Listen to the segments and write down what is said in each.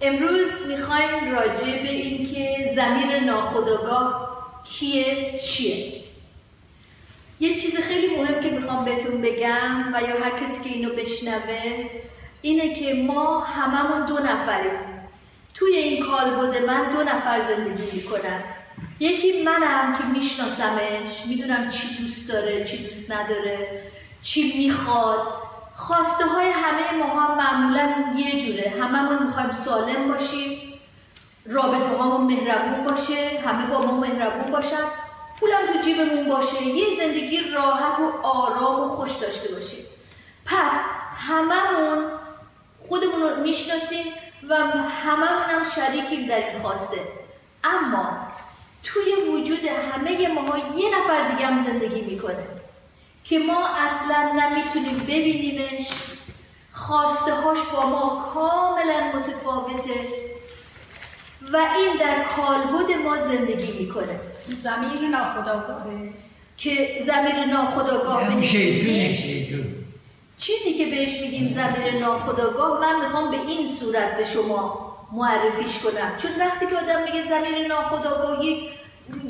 امروز می‌خوایم راجع به اینکه زمیر ناخودآگاه کیه چیه؟ یه چیز خیلی مهم که می‌خوام بهتون بگم و یا هر کسی که اینو بشنوه اینه که ما هممون دو نفریم. توی این کالبد من دو نفر زندگی می‌کنن. یکی منم که میشناسمش می‌دونم چی دوست داره چی دوست نداره چی می‌خواد. خواسته های همه ما هم معمولا یه جوره. هممون می‌خوایم سالم باشیم رابطه هامون مهربون باشه همه با ما مهربون باشن پولم تو جیبمون باشه یه زندگی راحت و آرام و خوش داشته باشیم. پس هممون خودمون رو می‌شناسیم و هممون هم شریکیم در این خواسته. اما توی وجود همه ماها یه نفر دیگه هم زندگی می‌کنه که ما اصلا نمی‌تونیم ببینیمش. خواسته هاش با ما کاملا متفاوته و این در کالبد ما زندگی می‌کنه. زمیر ناخداگاهه که زمیر ناخداگاه شیطون. چیزی که بهش میگیم زمیر ناخداگاه من می‌خوام به این صورت به شما معرفیش کنم. چون وقتی که آدم میگه زمیر ناخداگاه یک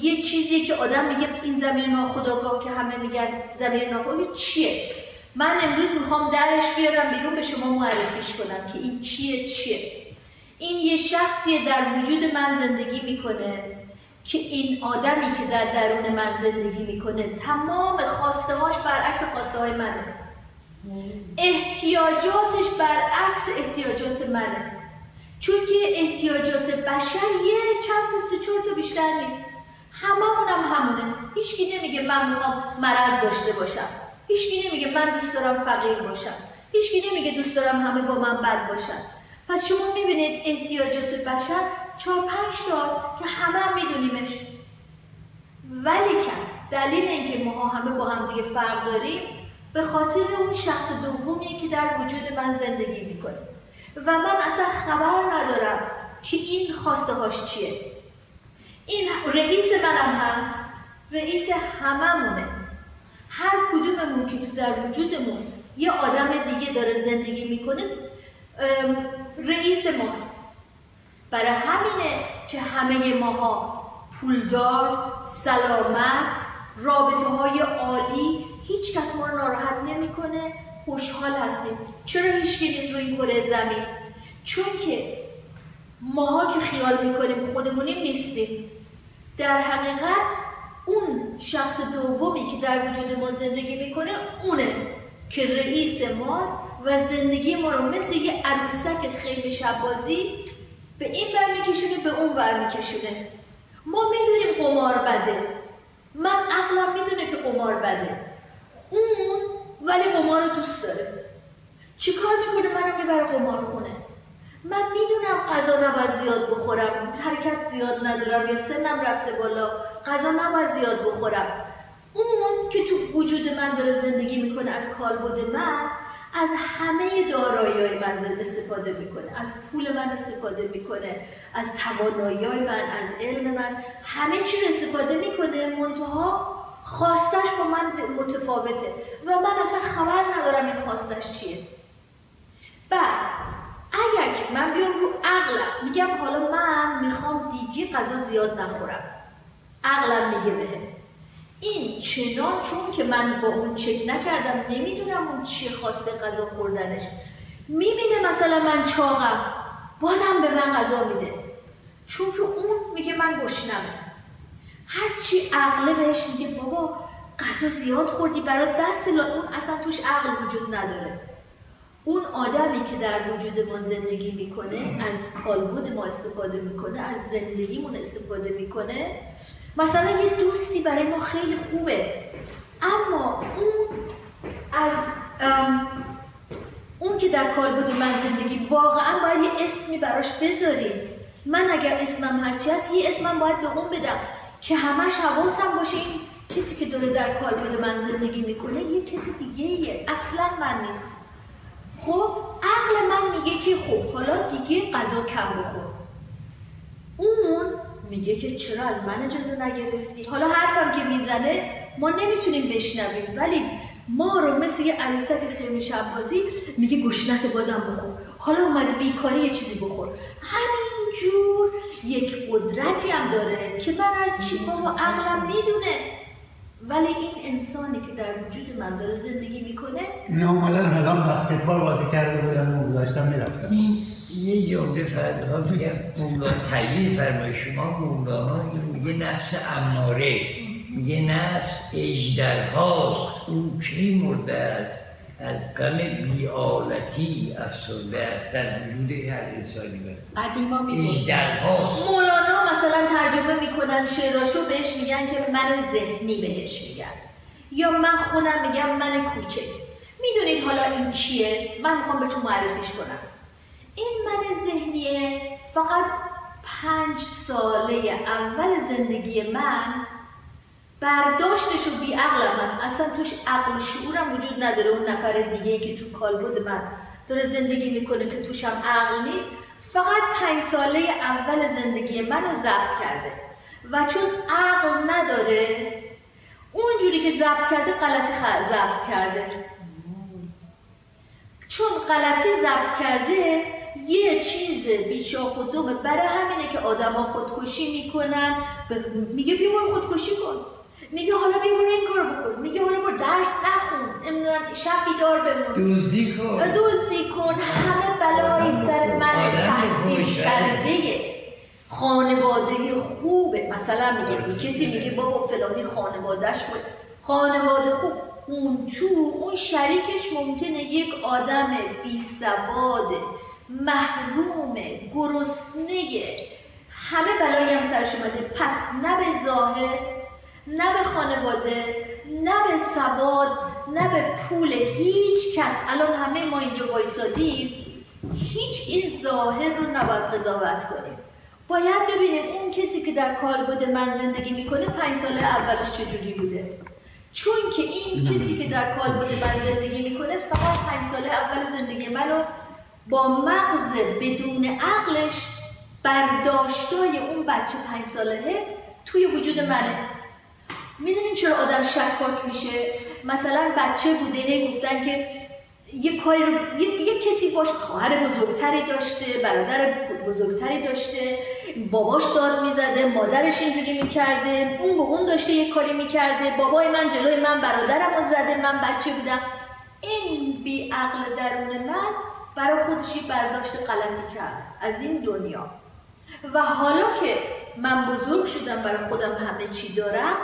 یه چیزی که آدم میگه این زمیر ناخداگاه که همه میگن زمیر ناخداگاه چیه؟ من امروز می‌خوام درش بیارم بیرون به شما معرفیش کنم که این کیه چیه؟ این یه شخصیه در وجود من زندگی می‌کنه که این آدمی که در درون من زندگی می‌کنه تمام خواسته هاش برعکس خواسته های منه. احتیاجاتش برعکس احتیاجات منه. چون که احتیاجات بشر یه چند تا سه چهار تا بیشتر نیست. هممون هم همونه. هیچکی نمیگه من می‌خوام مرض داشته باشم. هیچکی نمیگه من دوست دارم فقیر باشم. هیچکی نمیگه دوست دارم همه با من بد باشن. پس شما می‌بینید احتیاجات بشر چهار پنج تا که همه هم میدونیمش. ولی کن دلیل اینکه ما همه با هم دیگه فرق داریم به خاطر اون شخص دومیه که در وجود من زندگی می‌کنه. و من اصلا خبر ندارم که این خواسته هاش چیه. این رئیس منم هست. رئیس هممونه. هر کدوممون که تو در وجودمون یه آدم دیگه داره زندگی می‌کنه رئیس ماست. برای همینه که همه ماها پولدار، سلامت، رابطه های عالی هیچ کس ما رو ناراحت نمی‌کنه خوشحال هستیم. چرا هیچکی نیست روی کره زمین؟ چون که ماها که خیال می‌کنیم خودمونیم نیستیم. در حقیقت اون شخص دومی که در وجود ما زندگی می‌کنه اونه که رئیس ماست و زندگی ما رو مثل یه عروسک خیمه شبازی به این بر میکشونه به اون بر میکشونه. ما می‌دونیم قمار بده. من عقلم می‌دونه که قمار بده. اون ولی قمار رو دوست داره. چیکار می‌کنه منو می‌بره قمار خونه؟ من می‌دونم غذا نباید زیاد بخورم حرکت زیاد ندارم یا سنم رفته بالا. غذا نباید زیاد بخورم. اون که تو وجود من داره زندگی می‌کنه از کالبد من از همه دارایی من استفاده می‌کنه. از پول من استفاده می‌کنه از توانایی من از علم من. همه چی رو استفاده می‌کنه. منتها خواستش با من متفاوته و من اصلا خبر ندارم این خواستش چیه. بعد من بیام رو عقلم. میگم حالا من می‌خوام دیگه غذا زیاد نخورم. عقلم میگه بهم. این چنان چون که من با اون چک نکردم نمی‌دونم اون چیه خواسته غذا خوردنش. می‌بینه مثلا من چاقم بازم به من غذا میده. چون که اون میگه من گشنمه هرچی عقله بهش میگه بابا غذا زیاد خوردی برات بس اون اصلا توش عقل وجود نداره. اون آدمی که در وجود ما زندگی می‌کنه از کالبد ما استفاده می‌کنه از زندگیمون استفاده می‌کنه. مثلا یه دوستی برای ما خیلی خوبه. اما اون از اون که در کالبد من زندگی واقعا باید یه اسمی براش بذاریم. من اگر اسمم هرچی هست یه اسمم باید به اون بدم که همش حواسم باشه این کسی که داره در کالبد من زندگی می‌کنه یه کسی دیگه ایه. اصلا من نیست خب عقل من میگه که خب حالا دیگه غذا کم بخور. اون میگه که چرا از من اجازه نگرفتی؟ حالا حرفم که می‌زنه ما نمی‌تونیم بشنویم ولی ما رو مثل یه عروسک خیمه شبازی میگه گشنت بازم بخور. حالا اومده بیکاری یه چیزی بخور. همینجور یک قدرتی هم داره که من از چی بابا عقلم می‌دونه؟ ولی این انسانی که در وجود من داره زندگی می‌کنه اینا اومدن الان بسکتبال بازی کرده بودن و داشتن می‌رفتن. این یه جمله فردا میگم مولانا تایید فرمای شما مولانا این میگه نفس اماره میگه نفس اجدرهاست. اون کی مرده است؟ از غم بیالتی افسرده است در وجود هر انسانی قدیما می‌گفت اجدرهاست مولانا مثلا ترجمه می‌کنن شعراشو بهش میگن که من ذهنی بهش میگن یا من خودم میگم من کوچک. می‌دونید حالا این کیه؟ من می‌خوام بهتون معرفیش کنم. این من ذهنیه فقط پنج ساله اول زندگی من برداشتش و بیعقلم هست. اصلا توش عقل شعورم وجود نداره. اون نفر دیگه که تو کالبد من داره زندگی می‌کنه که توشم عقل نیست فقط پنج ساله اول زندگی منو ضبط کرده. و چون عقل نداره اونجوری که ضبط کرده غلطی ضبط کرده. چون غلطی ضبط کرده یه چیز بیشاخ و دومه برای همینه که آدما خودکشی می‌کنن. میگه برو خودکشی کن. میگه حالا بیا برو این کار بکن. میگه حالا برو درس نخون. نمی‌دونم شب بیدار بمون. دزدی کن. دزدی کن. همه بلای سر من تحصیل. کرده خانواده خوبه. مثلا میگه کسی میگه بابا فلانی خانوادهش خانواده خوب. اون تو اون شریکش ممکنه یک آدم بی سواد محروم گرسنه. همه بلایی هم سرش اومده. پس نه به ظاهر نه به خانواده نه به سواد نه به پول هیچ کس. الان همه ما اینجا وایسادیم هیچ این ظاهر رو نباید قضاوت کنیم. باید ببینیم اون کسی که در کالبد من زندگی می‌کنه پنج سال اولش چجوری بوده. چون که این کسی که در کالبد من زندگی می‌کنه فقط پنج سال اول زندگی منو با مغز بدون عقلش برداشتای اون بچه پنج ساله توی وجود منه. می‌دونین چرا آدم شکاک میشه؟ مثلا بچه بوده هی گفتن که یه کاری رو یه, یه کسی باش خواهر بزرگتری داشته برادر بزرگتری داشته باباش داد می‌زده مادرش اینجوری می‌کرده اون به اون داشته یه کاری می‌کرده بابای من جلوی من برادرم رو زده من بچه بودم. این بی عقل درون من برای خودش یه برداشت غلطی کرد از این دنیا. و حالا که من بزرگ شدم برای خودم همه چی دارم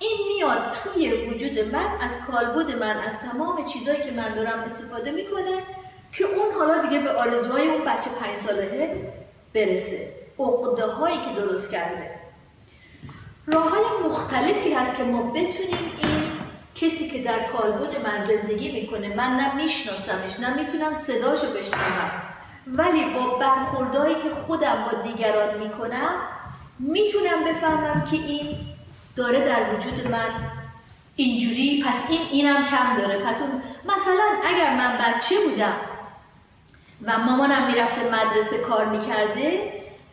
این میاد توی وجود من از کالبد من از تمام چیزایی که من دارم استفاده می‌کنه که اون حالا دیگه به آرزوهای اون بچه پنج ساله برسه. عقده هایی که درست کرده. راه های مختلفی هست که ما بتونیم این کسی که در کالبد من زندگی می‌کنه من نه میشناسمش نه می‌تونم صداشو بشنوم ولی با برخوردهایی که خودم با دیگران می‌کنم می‌تونم بفهمم که این داره در وجود من. اینجوری پس این اینم کم داره. پس اون مثلا اگر من بچه بودم و مامانم می‌رفته مدرسه کار می‌کرده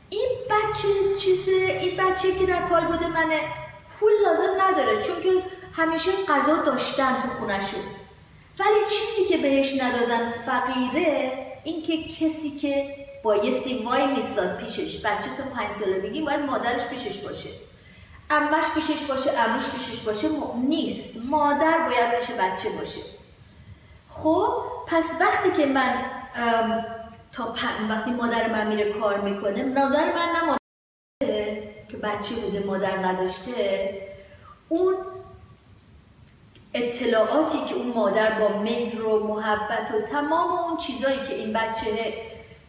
این بچه چیزه؟ این بچه که در کالبد منه پول لازم نداره چون که همیشه غذا داشتن تو خونشون ولی چیزی که بهش ندادن فقیره این که کسی که بایستی وای میستاد پیشش. بچه تا پنج بگیم باید مادرش پیشش باشه. امش پیشش باشه اموش پیشش باشه نیست. مادر باید پیش بچه باشه. خب پس وقتی که من تا پ- وقتی مادر من میره کار می‌کنه مادر من نه که بچه بوده مادر نداشته. اون اطلاعاتی که اون مادر با مهر و محبت و تمام اون چیزایی که این بچه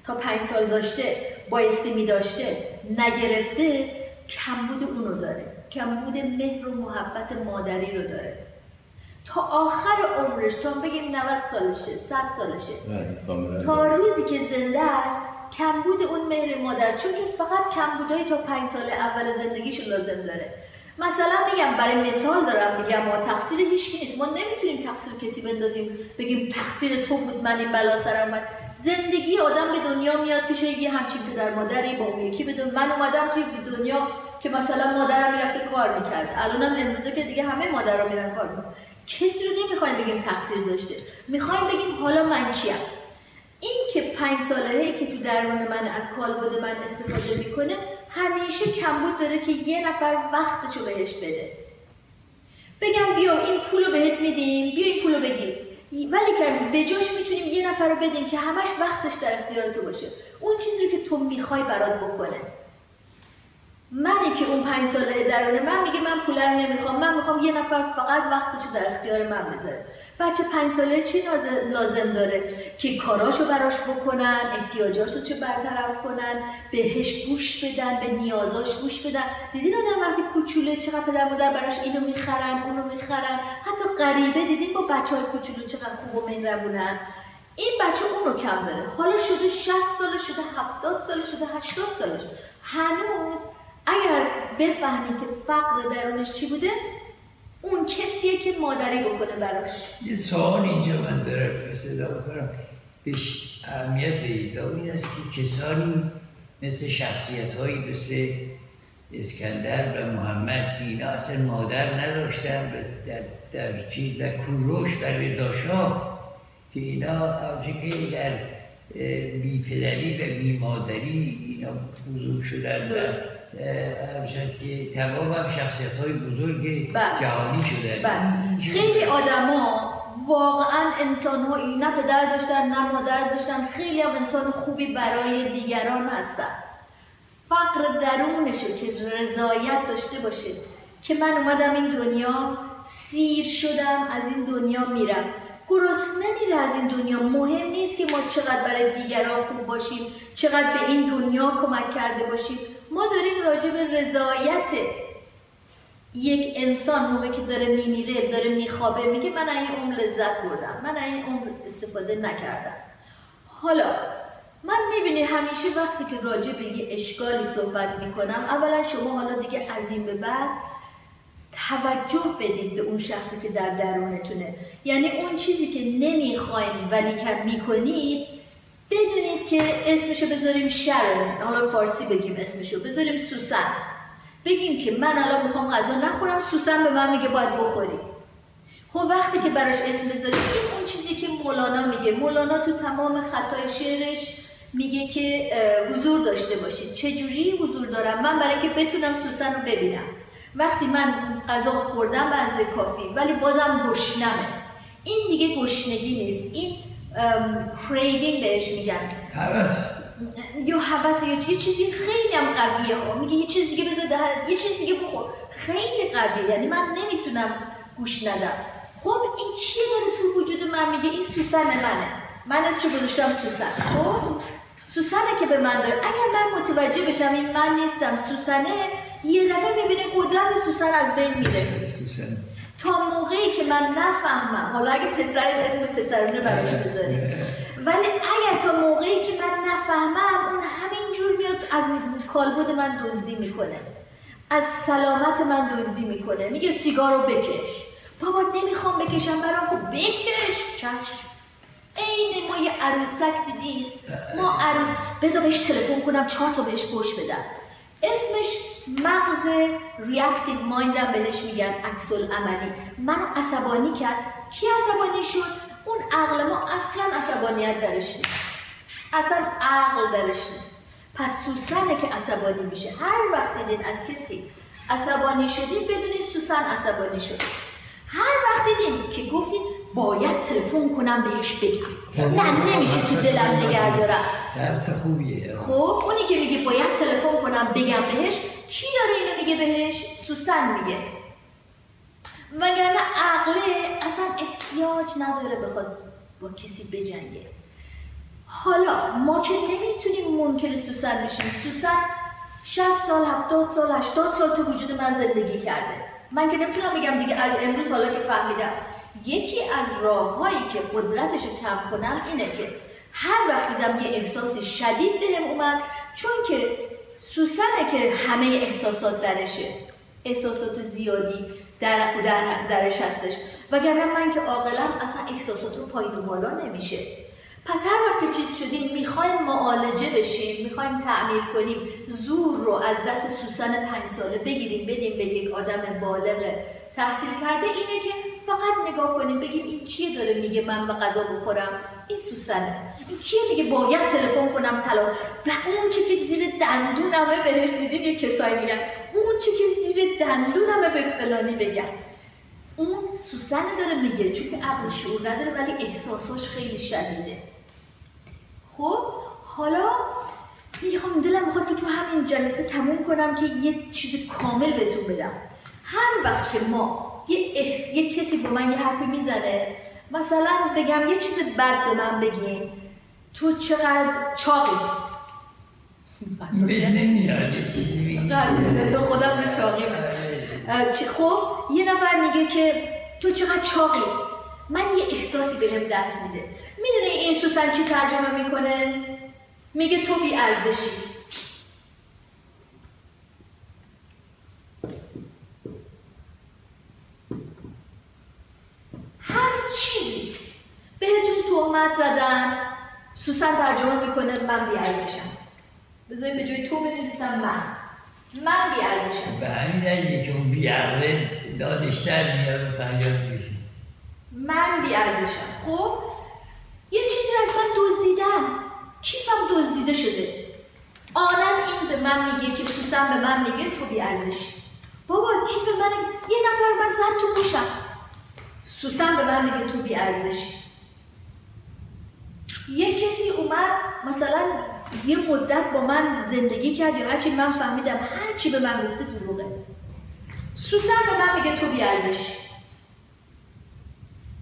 تا پنج سال داشته بایستی می داشته نگرفته کمبود اونو داره. کمبود مهر و محبت مادری رو داره. تا آخر عمرش تا بگیم 90 سالشه 100 سالشه. تا روزی که زنده است کمبود اون مهر مادر چون که فقط کمبودهای تا پنج سال اول زندگیشو لازم داره. مثلا میگم برای مثال دارم میگم ما تقصیر هیچ نیست. ما نمی‌تونیم تقصیر کسی بندازیم بگیم تقصیر تو بود من این بلا سرم اومد. زندگی آدم به دنیا میاد پیش یه همچین پدر مادری با اون یکی. بدون من اومدم توی دنیا که مثلا مادرم می‌رفته کار می‌کرد. الانم امروزه که دیگه همه مادرها میرن کار می‌کنن. کسی رو نمی‌خوایم بگیم تقصیر داشته. می‌خوایم بگیم حالا من کیم. این که پنج ساله که تو درون من از کالبد من استفاده می‌کنه همیشه کمبود داره که یه نفر وقتشو بهش بده. بگم بیا این پولو بهت میدیم بیا این پولو بگیر ولی که به جاش می‌تونیم یه نفر رو بدیم که همش وقتش در اختیار تو باشه. اون چیزی که تو می‌خوای برات بکنه. منی که اون پنج ساله درونه من میگه من پول رو نمی‌خوام من می‌خوام یه نفر فقط وقتش در اختیار من بذاره. بچه پنج ساله چی لازم داره؟ که کاراشو براش بکنن احتیاجاشو چه برطرف کنن بهش گوش بدن به نیازاش گوش بدن. دیدین آدم وقتی کوچوله چقدر پدر مادر براش اینو می‌خرن اونو می‌خرن؟ حتی غریبه دیدین با بچه های کوچولو چقدر خوب و مهربونن؟ این بچه اونو کم داره. حالا شده 60 سالش شده 70 سالش شده 80 سالش هنوز اگر بفهمید که فقر درونش چی بوده اون کسیه که مادری بکنه براش یه سوال اینجا من دارم صدا کنم بهش اهمیت پیدا این است که کسانی مثل شخصیت هایی مثل اسکندر و محمد که اینا اصلا مادر نداشتن در, در چیز و کوروش و رضاشاه که اینا که در بیپدری و بیمادری اینا بزرگ شدن درست. شد که تمام هم شخصیت های بزرگ بله. جهانی شده. بله. خیلی آدما واقعا انسان هایی نه پدر داشتن نه مادر داشتن خیلی هم انسان خوبی برای دیگران هستن. فقر درونشه که رضایت داشته باشه. که من اومدم این دنیا سیر شدم از این دنیا میرم. گرسنه نمیره از این دنیا. مهم نیست که ما چقدر برای دیگران خوب باشیم چقدر به این دنیا کمک کرده باشیم. ما داریم راجع به رضایت یک انسان موقعی که داره میمیره داره میخوابه میگه من این عمر لذت بردم من این عمر استفاده نکردم. حالا من می‌بینی همیشه وقتی که راجع به یه اشکالی صحبت می‌کنم اولا شما حالا دیگه از این به بعد توجه بدید به اون شخصی که در درونتونه. یعنی اون چیزی که نمی‌خوایم ولی که می‌کنید بدونید که اسمشو بذاریم شرم. حالا فارسی بگیم اسمشو. بذاریم سوسن. بگیم که من الان می‌خوام غذا نخورم سوسن به من میگه باید بخوری. خب وقتی که براش اسم بذاریم این اون چیزی که مولانا میگه. مولانا تو تمام خطای شعرش میگه که حضور داشته باشید. چجوری حضور دارم؟ من برای اینکه بتونم سوسن رو ببینم. وقتی من غذا خوردم به کافی ولی بازم گشنمه. این دیگه گشنگی نیست. این craving بهش میگن. هوس یا یا یه چیزی خیلی هم قویه ها میگه یه چیز دیگه بذار یه چیز دیگه بخور. خیلی قویه یعنی من نمی‌تونم گوش ندم. خب این کیه داره تو وجود من میگه؟ این سوسن منه. من از چه گذاشتم؟ سوسن. خب سوسنه که به من داره. اگر من متوجه بشم این من نیستم سوسنه یه دفعه می‌بینه قدرت سوسن از بین میره. سوسن. تا موقعی که من نفهمم. حالا اگه پسر اسم پسرونه براش بذاریم؟ ولی اگر تا موقعی که من نفهمم اون همینجور میاد از کالبد من دزدی می‌کنه. از سلامت من دزدی می‌کنه. میگه سیگارو بکش. بابا نمی‌خوام بکشم برام خب بکش. چشم عین ما یه عروسک دیدیم ما عروس بذار بهش تلفن کنم چهار تا بهش پشت بدم. اسمش مغز ریاکتیو مایندم بهش میگن عکس عملی منو عصبانی کرد. کی عصبانی شد؟ اون عقل ما اصلا عصبانیت درش نیست. اصلا عقل درش نیست. پس سوسنه که عصبانی میشه. هر وقت دیدین از کسی عصبانی شدین بدونید سوسن عصبانی شد هر وقت دیدین که گفتین باید تلفن کنم بهش بگم. نه نمیشه تو دلم نگه دارم درس خوبیه. خب اونی که میگه باید تلفن کنم بگم بهش کی داره اینو میگه بهش؟ سوسن میگه. وگرنه عقله اصلا احتیاج نداره بخواد با کسی بجنگه. حالا ما که نمی‌تونیم منکر سوسن بشیم. سوسن 60 سال 70 سال 80 سال تو وجود من زندگی کرده. من که نمی‌تونم بگم دیگه از امروز حالا که فهمیدم. یکی از راههایی که قدرتش رو کم کنم اینه که هر وقت دیدم یه احساسی شدید بهم اومد چون که سوسنه که همه احساسات درشه. احساسات زیادی در, در درش هستش. وگرنه من که عاقلم اصلا احساسات رو پایین و بالا نمیشه. پس هر وقت که چیز شدیم می‌خوایم معالجه بشیم می‌خوایم تعمیر کنیم. زور رو از دست سوسن پنج ساله بگیریم بدیم به یک آدم بالغ تحصیل کرده. اینه که فقط نگاه کنیم بگیم این کیه داره میگه من به غذا بخورم؟ این سوسنه. کیه میگه باید تلفن کنم طلا به اون چی که زیر دندونمه بهش دیدین یه کسایی میگن. اون چی که زیر دندونمه به فلانی بگن. اون سوسن داره میگه چون که عقل شعور نداره ولی احساساش خیلی شدیده. خب حالا می‌خوام دلم می‌خواد که تو همین جلسه تموم کنم که یه چیز کامل بهتون بدم. هر وقت که ما یه, احس... یه کسی به من یه حرفی می‌زنه مثلا بگم یه چیز بد به من بگین. تو چقدر چاقی؟ نمیاد یه چیزی. میگی تو خودم رو چاقی چی- خب یه نفر میگه که تو چقدر چاقی؟ من یه احساسی بهم دست میده. می‌دونی این سوسن چی ترجمه می‌کنه؟ میگه تو بی ارزشی هر چیزی بهتون تهمت زدن سوسن ترجمه می‌کنه من بی ارزشم بذارید به جای تو بنویسم من. من بی ارزشم به همین دلیله که اون بیعقله دادش در میاد و فریاد میشه من بی ارزشم خب؟ یه چیزی از من دزدیدن. کیفم دزدیده شده. آنن این به من میگه که سوسن به من میگه تو بی ارزشی بابا کیف من یه نفر من زد تو گوشم. سوسن به من میگه تو بی ارزشی یه کسی اومد مثلا یه مدت با من زندگی کرد یا هرچی من فهمیدم هرچی به من گفته دروغه. سوسن به من میگه تو بی ارزشی.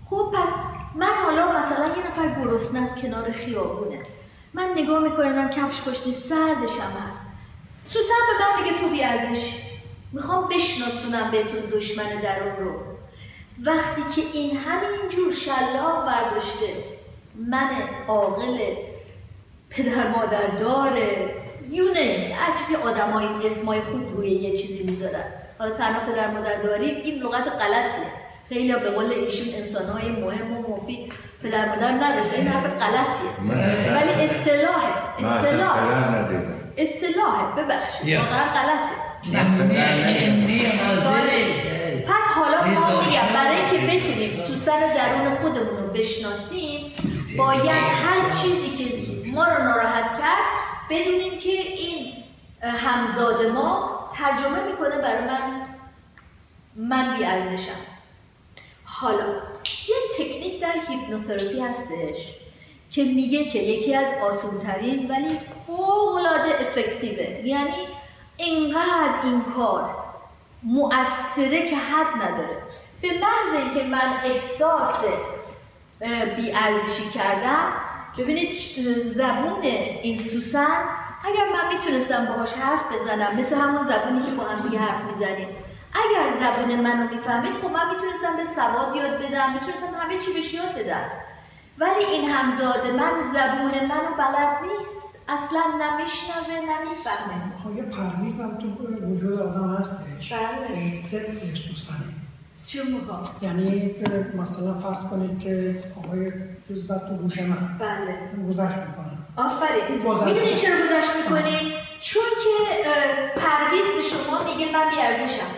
خب پس من حالا مثلا یه نفر گرسنه از کنار خیابونه. من نگاه می‌کنم کفش پشتی سردشم هست. سوسن به من میگه تو بیارزش می‌خوام بشناسونم بهتون دشمن درون رو. وقتی که این همینجور شلاق برداشته من عاقل پدر مادر داره یونه هرچی که آدم های اسمای خوب روی یه چیزی می‌ذارن حالا تنها پدر مادر دارید این لغت غلطیه خیلی به قول ایشون انسان های مهم و مفید پدر مادر نداشته این حرف غلطیه ولی اصطلاحه اصطلاحه قلم ندیدم. اصطلاحه ببخشید. واقعا غلطه پس حالا ما میگم. برای اینکه بتونیم سوسن درون خودمون رو بشناسیم باید هر چیزی که ما رو ناراحت کرد بدونیم که این همزاد ما ترجمه می‌کنه برای من من بی ارزشم حالا یه تکنیک در هیپنوتراپی هستش که میگه که یکی از آسونترین ولی فوق‌العاده افکتیوه. یعنی اینقدر این کار مؤثره که حد نداره. به محض اینکه من احساس بی ارزشی کردم. ببینید زبون این سوسن اگر من می‌تونستم باهاش حرف بزنم مثل همون زبونی که با هم دیگه حرف می‌زنیم. اگر زبون منو می‌فهمید خب من می‌تونستم به سواد یاد بدم می‌تونستم همه چی بهش یاد بدم. ولی این همزاد من زبون منو بلد نیست. اصلا نمیشنوه نمی‌فهمه خب یه پرویز هم تو وجود آدم هستش. بله. ضد سوسنه موقع یعنی مثلا فرض کنید که آقای چیز زد تو گوش من بله. گذشت می‌کنم آفرین. گذشت. می‌دونید چرا گذشت می‌کنید چون که پرویز به شما میگه من بیارزشم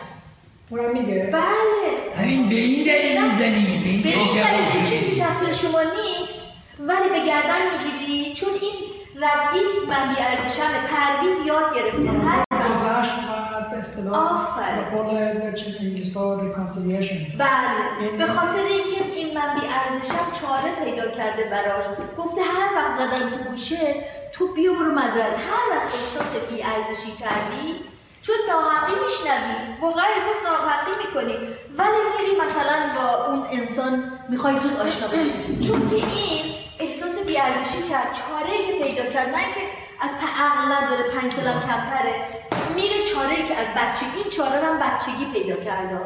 اونم میگه. بله. همین به این دلیل می‌زنی به این به این دلیل. چیزی تقصیر شما نیست ولی به گردن می‌گیری چون این ربعی من بی ارزشم پرویز یاد گرفته. هر وقت گذشت و به اصطلاح. به قول چیز انگلیسا reconciliation بله. به خاطر اینکه این من بی ارزشم چاره پیدا کرده براش. گفته هر وقت زدن تو گوشه تو بیا برو مزرعه. هر وقت احساس بی ارزشی کردی چون ناحقی میشنوی. واقعا احساس ناحقی می‌کنی. ولی میری مثلا با اون انسان می‌خوای زود آشنا بشی. چون که این احساس بی ارزشی کرد. چاره که پیدا کرد. نه که از عقل نداره پنج سالم کمتره. میره چاره که از بچگی این چاره هم بچگی پیدا کرده.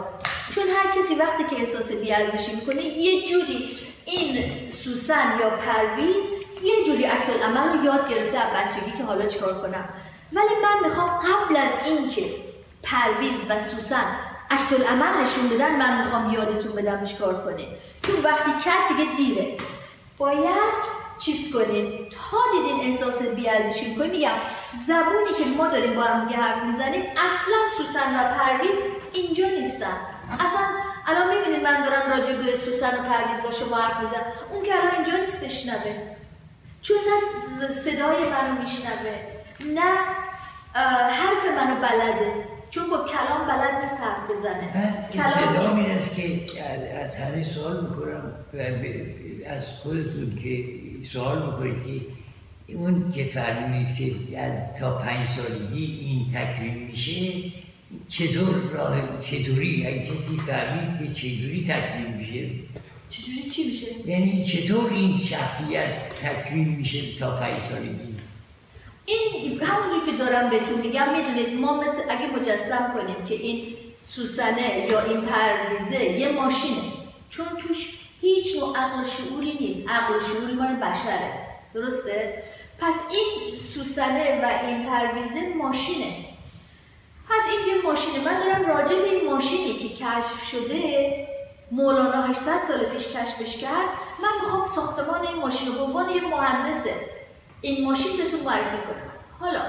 چون هر کسی وقتی که احساس بیارزشی می‌کنه یه جوری این سوسن یا پرویز یه جوری عکس العمل رو یاد گرفته از بچگی که حالا چیکار کنم. ولی من می‌خوام قبل از اینکه پرویز و سوسن عکس العمل نشون بدن من می‌خوام یادتون بدم چیکار کنه. چون وقتی کرد دیگه دیره. باید چیز کنین. تا دیدین احساس بیارزشی می‌کنین میگم زبونی که ما داریم با هم دیگه حرف می‌زنیم اصلا سوسن و پرویز اینجا نیستن. اصلا الان می‌بینید من دارم راجع به سوسن و پرویز با شما حرف می‌زنم. اون که الان اینجا نیست بشنوه. چون نه صدای منو میشنوه نه حرف منو بلده. چون با کلام بلد نیست حرف بزنه. این است که از همه سوال می‌کنم از خودتون که سوال می‌کنید که اون که فرمونید که از تا پنج سالگی این تکوین میشه چطور راه چطوری؟ اگه کسی فهمید که چطوری تکوین میشه؟ چجوری چی میشه؟ یعنی چطور این شخصیت تکوین میشه تا پنج سالگی؟ این همونجور که دارم بهتون میگم می‌دونید ما مثل اگه مجسم کنیم که این سوسنه یا این پرویزه یه ماشینه. چون توش هیچ نوع عقل شعوری نیست. عقل شعوری مال بشره. درسته؟ پس این سوسنه و این پرویزه ماشینه. پس این یه ماشینه. من دارم راجع به این ماشینی که کشف شده مولانا 800 سال پیش کشفش کرد. من می‌خوام ساختمان این ماشین رو عنوان یه مهندسه این ماشین بهتون معرفی کنم. حالا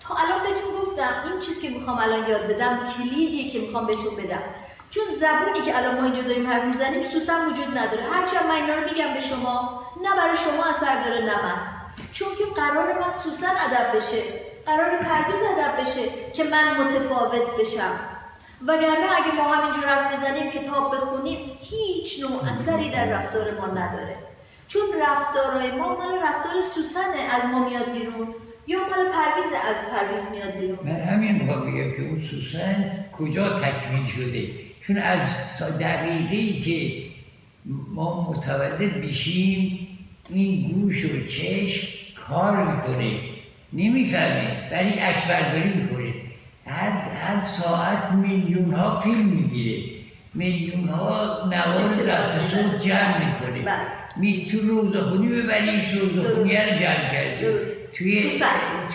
تا الان بهتون گفتم این چیز که می‌خوام الان یاد بدم کلیدیه که می‌خوام بهتون بدم. چون زبونی که الان ما اینجا داریم حرف می‌زنیم سوسن وجود نداره. هرچند من اینا رو میگم به شما نه برای شما اثر داره نه من. چون که قرار من سوسن ادب بشه قرار پرویز ادب بشه که من متفاوت بشم. وگرنه اگه ما همینجور حرف بزنیم کتاب بخونیم هیچ نوع اثری در رفتار ما نداره. چون رفتارهای ما مال رفتار سوسنه از ما میاد بیرون یا مال پرویز از پرویز میاد بیرون. من همین می‌خوام بگم که اون سوسن کجا تکمیل شده؟ چون از دقیقه که ما متولد بشیم این گوش و چشم کار می‌کنه نمی‌فهمه ولی اکبرداری می‌کنه هر, هر ساعت میلیون ها فیلم می‌گیره میلیون ها نوار ضبط صوت جمع می‌کنه بله. می تو روزخونی ببریم روزخونی رو جمع کرده درست. توی,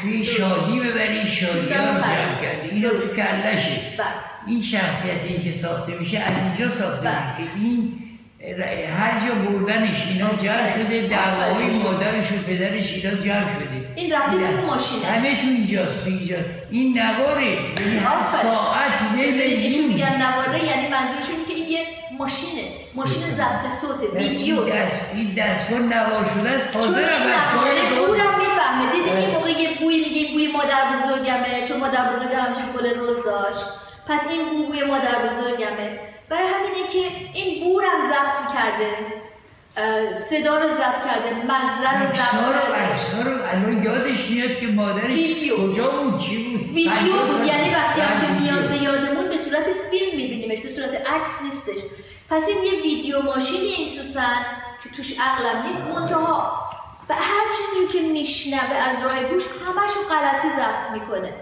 توی شادی ببریم شادی رو جمع کرده این رو کلشه بله. این شخصیتی که ساخته میشه از اینجا ساخته بله. میشه. این هر جا بردنش اینا جمع شده دعواهای مادرش و پدرش اینا جمع شده. این رفته تو ماشینه. همه تو اینجاست تو اینجا. این نواره. یعنی ساعت ایشون میگن نواره یعنی منظورشون که این یه ماشینه. ماشین ضبط صوت ویدیو این دست این دستگاه نوار شده است. چون حاضر این نواره بورم می‌فهمه. دیدین این موقع یه بوی میگیم بوی مادر بزرگمه چون مادر بزرگم همچین گل روز داشت. پس این بو بوی مادر بزرگمه. برای همینه که این بورم ضبط کرده صدا رو ضبط کرده مزه رو ضبط کرده. رو الان یادش میاد که مادرش ویدیو. کجا بود چی بود؟ ویدیو بود. یعنی وقتی هم که. میاد به یادمون به صورت فیلم میبینیمش به صورت عکس نیستش. پس این یه ویدیو ماشینی این سوسن که توش عقلم نیست. منتها به هر چیزی رو که میشنوه از راه گوش همشو غلطی ضبط می‌کنه.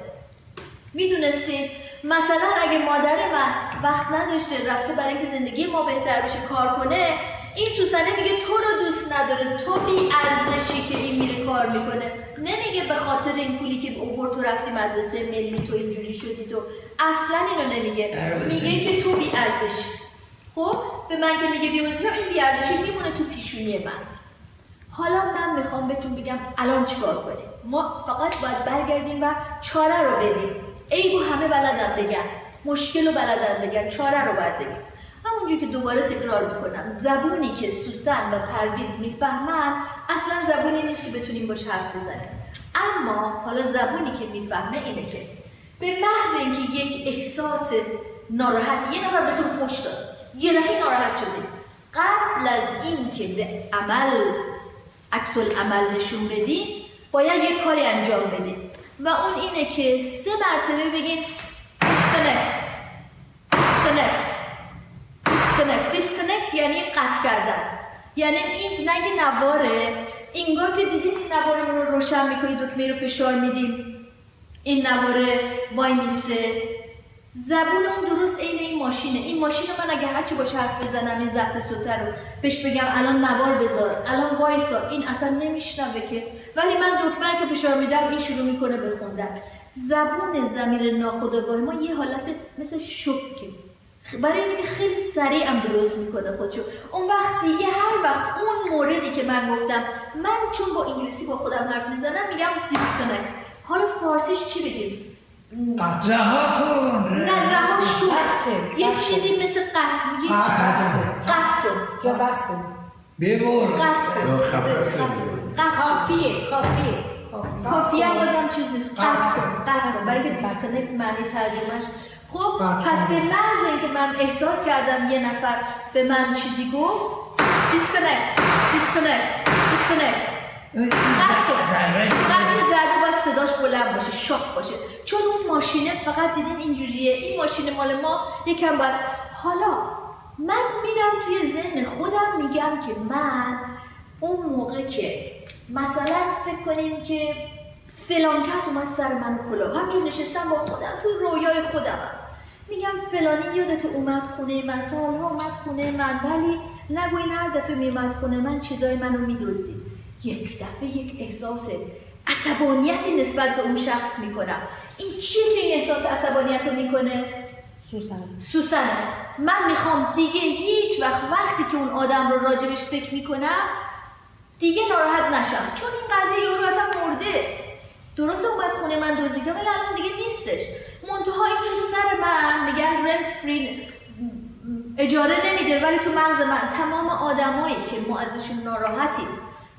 می‌دونستید؟ مثلا اگه مادر من وقت نداشته رفته برای اینکه زندگی ما بهتر بشه کار کنه این سوسنه میگه تو رو دوست نداره تو بی ارزشی که این میره کار می‌کنه. نمیگه به خاطر این پولی که اوورد تو رفتی مدرسه ملی تو اینجوری شدی تو. اصلا اینو نمیگه. میگه که تو بی ارزشی. خب؟ به من که میگه بی ارزشی این بی ارزشی میمونه تو پیشونی من. حالا من می‌خوام بهتون بگم الان چیکار کنیم؟ ما فقط باید برگردیم و چاره رو بدیم. ای بو همه بلدن بگن. مشکل رو بلدن بگن چاره رو باید بگیم همونجور که دوباره تکرار می‌کنم زبونی که سوسن و پرویز می‌فهمن اصلا زبونی نیست که بتونیم باش حرف بزنیم. اما حالا زبونی که می‌فهمه اینه که به محض اینکه یک احساس ناراحت یه نفر بهتون فش داد یه دفعه ناراحت شده. قبل از اینکه به عمل عکس عمل نشون بدین باید یک کاری انجام بدین و اون اینه که سه مرتبه بگین disconnect. Disconnect. Disconnect. Disconnect یعنی قطع کردن. یعنی این اینکه نواره؟ انگار که دیدین این نوارمون رو روشن می‌کنید دکمه رو فشار میدیم. این نواره وای میسه. زبون اون درست عین این ماشینه. این ماشین من اگه هرچی باشه حرف بزنم این ضبط صوته رو بهش بگم الان نوار بذار الان وایسا. این اصلا نمیشنوه که. ولی من دکمه که فشار میدم این شروع می‌کنه بخوندن زبون زمیر ناخودآگاه ما یه حالت مثل شوکه. برای اینکه خیلی سریع هم درست می‌کنه خودشو. اون وقت دیگه هر وقت اون موردی که من گفتم من چون با انگلیسی با خودم حرف می‌زنم میگم دیسکنکت حالا فارسیش چی بگیم؟ رها کن. نه رهاش تو بسه، یه. چیزی مثل قطع میگی بسه. قطع کن. یا بسه. ببر. قطع کن قطع کن. قطع کن. کافیه. کافیه. کافیه. بازم چیز نیست. قطع کن قطع کن. برای که. disconnect معنی ترجمه‌ش خب قطع پس کن. به محض اینکه من احساس کردم یه نفر به من چیزی گفت disconnect disconnect disconnect قطع کن. این ضربه صداش بلند باشه شاق باشه. چون اون ماشینه فقط دیدین اینجوریه. این ماشین مال ما یکم باید. حالا من میرم توی ذهن خودم میگم که من اون موقع که مثلا فکر کنیم که فلان کس اومد سر من کلاه. همچون نشستم با خودم تو رویای خودم. میگم فلانی یادت اومد خونه من سالها اومد خونه من ولی نگو این هر دفعه میومد خونه من چیزای منو میدزدید. یک دفعه یک احساس عصبانیتی نسبت به اون شخص می‌کنم. این چیه که این احساس عصبانیت رو می‌کنه؟ سوسن. سوسنه من می‌خوام دیگه هیچ وقت وقتی که اون آدم رو راجبش فکر می‌کنم دیگه ناراحت نشم. چون این قضیه یورو اصلا مرده. درسته اومد خونه من دزدیده ولی الان دیگه نیستش. منتها این تو سر من میگن رنت فری اجاره نمیده. ولی تو مغز من تمام آدمایی که ما ازشون ناراحتیم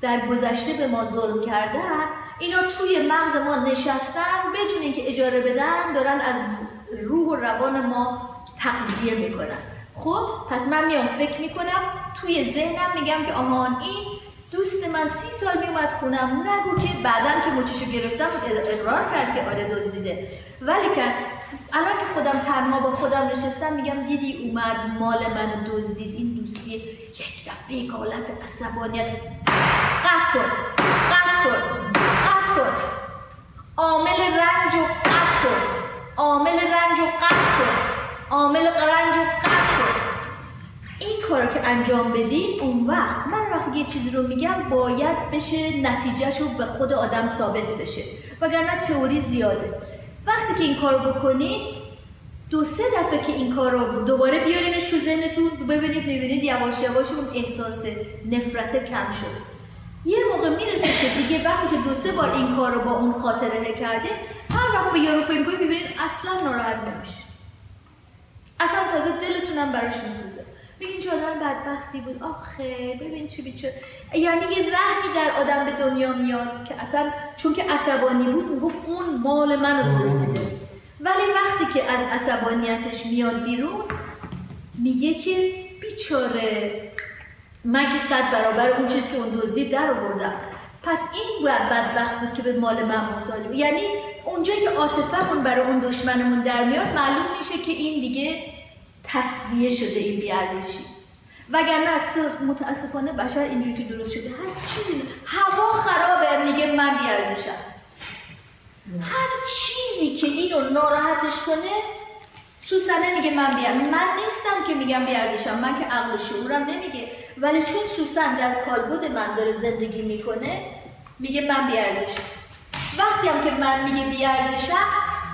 در گذشته به ما ظلم کردن اینا توی مغز ما نشستن بدون اینکه اجاره بدن دارن از روح و روان ما تغذیه می‌کنن. خب پس من میام فکر می‌کنم توی ذهنم میگم که آهان این دوست من سی سال میومد خونم نگو که بعدا که مچشو گرفتم اقرار کرد که آره دزدیده ولی که الان که خودم تنها با خودم نشستم میگم دیدی اومد مال من دزدید این دوستی یک دفعه حالت عصبانیت قطع کن قطع کن. عامل رنج و قطع کن این کار که انجام بدین اون وقت من وقتی یه چیزی رو میگم باید بشه نتیجهش رو به خود آدم ثابت بشه. وگرنه تئوری زیاده. وقتی که این کار بکنید دو سه دفعه که این کار رو دوباره بیارینش تو ذهنتون ببینید می‌بینید یواش یواش اون احساس نفرت کم شد. یه موقع می‌رسه که دیگه وقتی که دو سه بار این کار رو با اون خاطره کرده هر وقت به یارو فکر کنید می‌بینید اصلا ناراحت نمیشه اصلا تازه دلتونم براش میسوزه. بگین چه آدم بدبختی بود. آخه ببین چه بیچه یعنی یه رحمی در آدم به دنیا میاد که اصلا چون که عصبانی بود می‌گفت اون مال منو دزدیده ولی وقتی که از عصبانیتش میاد بیرون میگه که بیچاره من که صد برابر اون چیزی که اون دزدید در آوردم. پس این بدبخت بود که به مال من محتاج بود. یعنی اونجایی که عاطفه‌مون برای اون دشمنمون در میاد معلوم میشه که این دیگه تصویه شده این بیارزشی. وگرنه اساس متاسفانه بشر اینجوری که درست شده هر چیزی هوا خرابه میگه من بیارزشم. هر چیزی که اینو ناراحتش کنه سوسنه میگه من بیام من نیستم که میگم بیارزشم من که عقل و شعورم نمیگه. ولی چون سوسن در کالبد من داره زندگی می‌کنه میگه من بیارزشم. وقتی هم که من میگه بیارزشم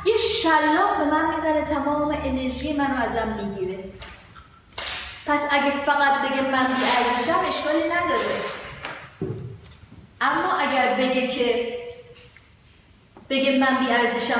یه شلاق به من می‌زنه تمام انرژی منو ازم می‌گیره. پس اگه فقط بگه من بیارزشم اشکالی نداره. اما اگر بگه که بگه من بیارزشم